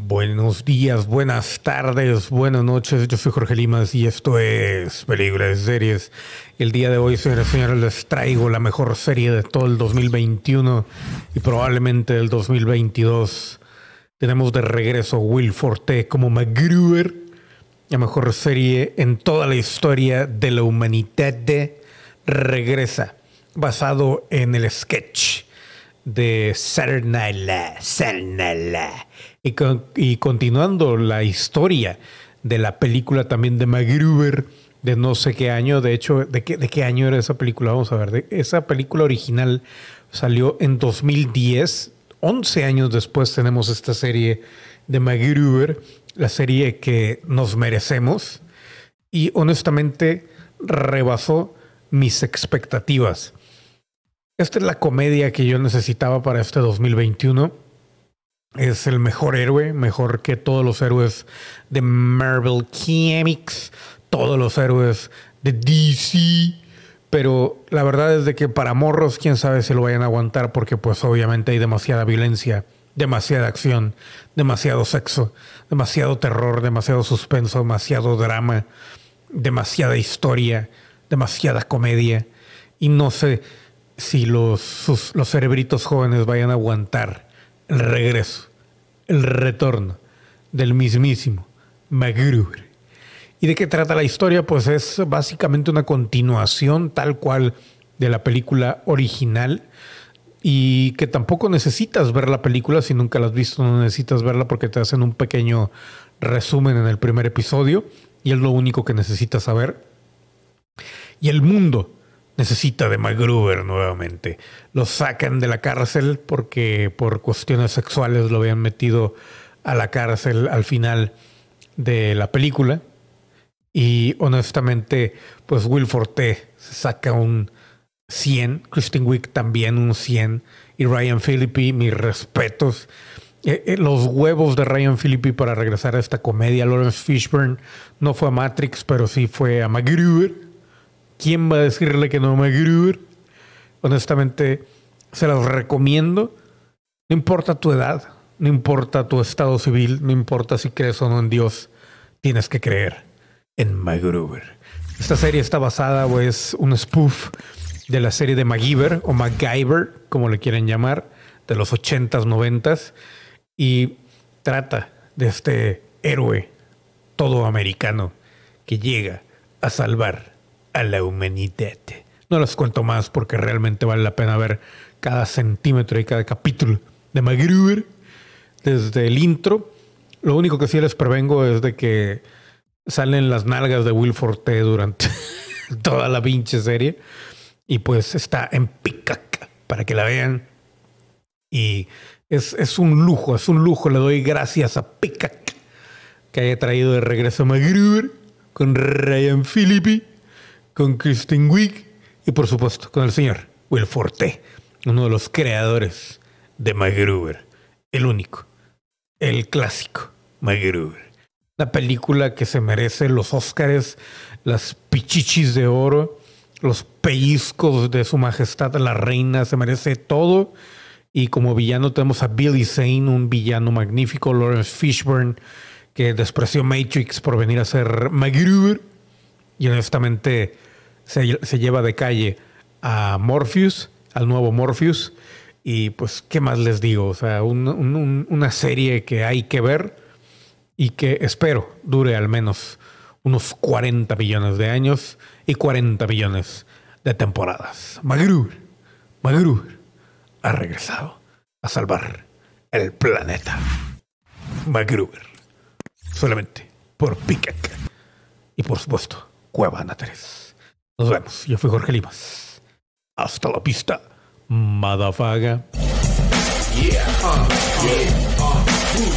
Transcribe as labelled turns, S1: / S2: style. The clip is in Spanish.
S1: Buenos días, buenas tardes, buenas noches. Yo soy Jorge Limas y esto es Películas Series. El día de hoy, señores y señores, les traigo la mejor serie de todo el 2021 y probablemente del 2022. Tenemos de regreso Will Forte como MacGruber, la mejor serie en toda la historia de la humanidad. Regresa, basado en el sketch de Saturday Night Live. Y continuando la historia de la película también de MacGruber de no sé qué año, de hecho, ¿de qué, de qué año era esa película? Vamos a ver, de- esa película original salió en 2010, 11 años después tenemos esta serie de MacGruber, la serie que nos merecemos y honestamente rebasó mis expectativas. Esta es la comedia que yo necesitaba para este 2021. Es el mejor héroe, mejor que todos los héroes de Marvel Comics, todos los héroes de DC. Pero la verdad es de que para morros, quién sabe si lo vayan a aguantar, porque pues obviamente hay demasiada violencia, demasiada acción, demasiado sexo, demasiado terror, demasiado suspenso, demasiado drama, demasiada historia, demasiada comedia. Y no sé si los, los cerebritos jóvenes vayan a aguantar el regreso, el retorno del mismísimo MacGruber. ¿Y de qué trata la historia? Pues es básicamente una continuación tal cual de la película original y que tampoco necesitas ver la película si nunca la has visto, no necesitas verla porque te hacen un pequeño resumen en el primer episodio y es lo único que necesitas saber. Y el mundo necesita de MacGruber nuevamente. Lo sacan de la cárcel porque por cuestiones sexuales lo habían metido a la cárcel al final de la película. Y honestamente, pues Will Forte se saca un 100, Kristen Wiig también un 100 y Ryan Phillippe, mis respetos. Eh, eh, los huevos de Ryan Phillippe para regresar a esta comedia. Lawrence Fishburne no fue a Matrix, pero sí fue a MacGruber. ¿Quién va a decirle que no a MacGruber? Honestamente, se los recomiendo. No importa tu edad, no importa tu estado civil, no importa si crees o no en Dios, tienes que creer en MacGruber. Esta serie está basada o es un spoof de la serie de MacGyver o MacGyver, como le quieren llamar, de los 80s, 90s, y trata de este héroe todo americano que llega a salvar la humanidad. No les cuento más porque realmente vale la pena ver cada centímetro y cada capítulo de MacGruber desde el intro. Lo único que sí les prevengo es de que salen las nalgas de Will Forte durante toda la pinche serie. Y pues está en picaca para que la vean. Y es, es un lujo, es un lujo. Le doy gracias a Picac que haya traído de regreso a MacGruber con Ryan Phillippe, con Kristen Wiig y por supuesto con el señor Will Forte, uno de los creadores de MacGruber, el único, el clásico MacGruber. La película que se merece los Óscares, las pichichis de oro, los pellizcos de su majestad la reina, se merece todo. Y como villano tenemos a Billy Zane, un villano magnífico, Lawrence Fishburne, que despreció Matrix por venir a ser MacGruber. Y honestamente se, se lleva de calle a Morpheus, al nuevo Morpheus. Y pues, ¿qué más les digo? O sea, un- un- un- una serie que hay que ver y que espero dure al menos unos 40 millones de años y 40 millones de temporadas. MacGruber, MacGruber ha regresado a salvar el planeta. MacGruber, solamente por Picac y por supuesto Cuevana 3. Nos vemos. Yo fui Jorge Limas. Hasta la pista, madafaga.
S2: Yeah, uh, yeah, uh, uh.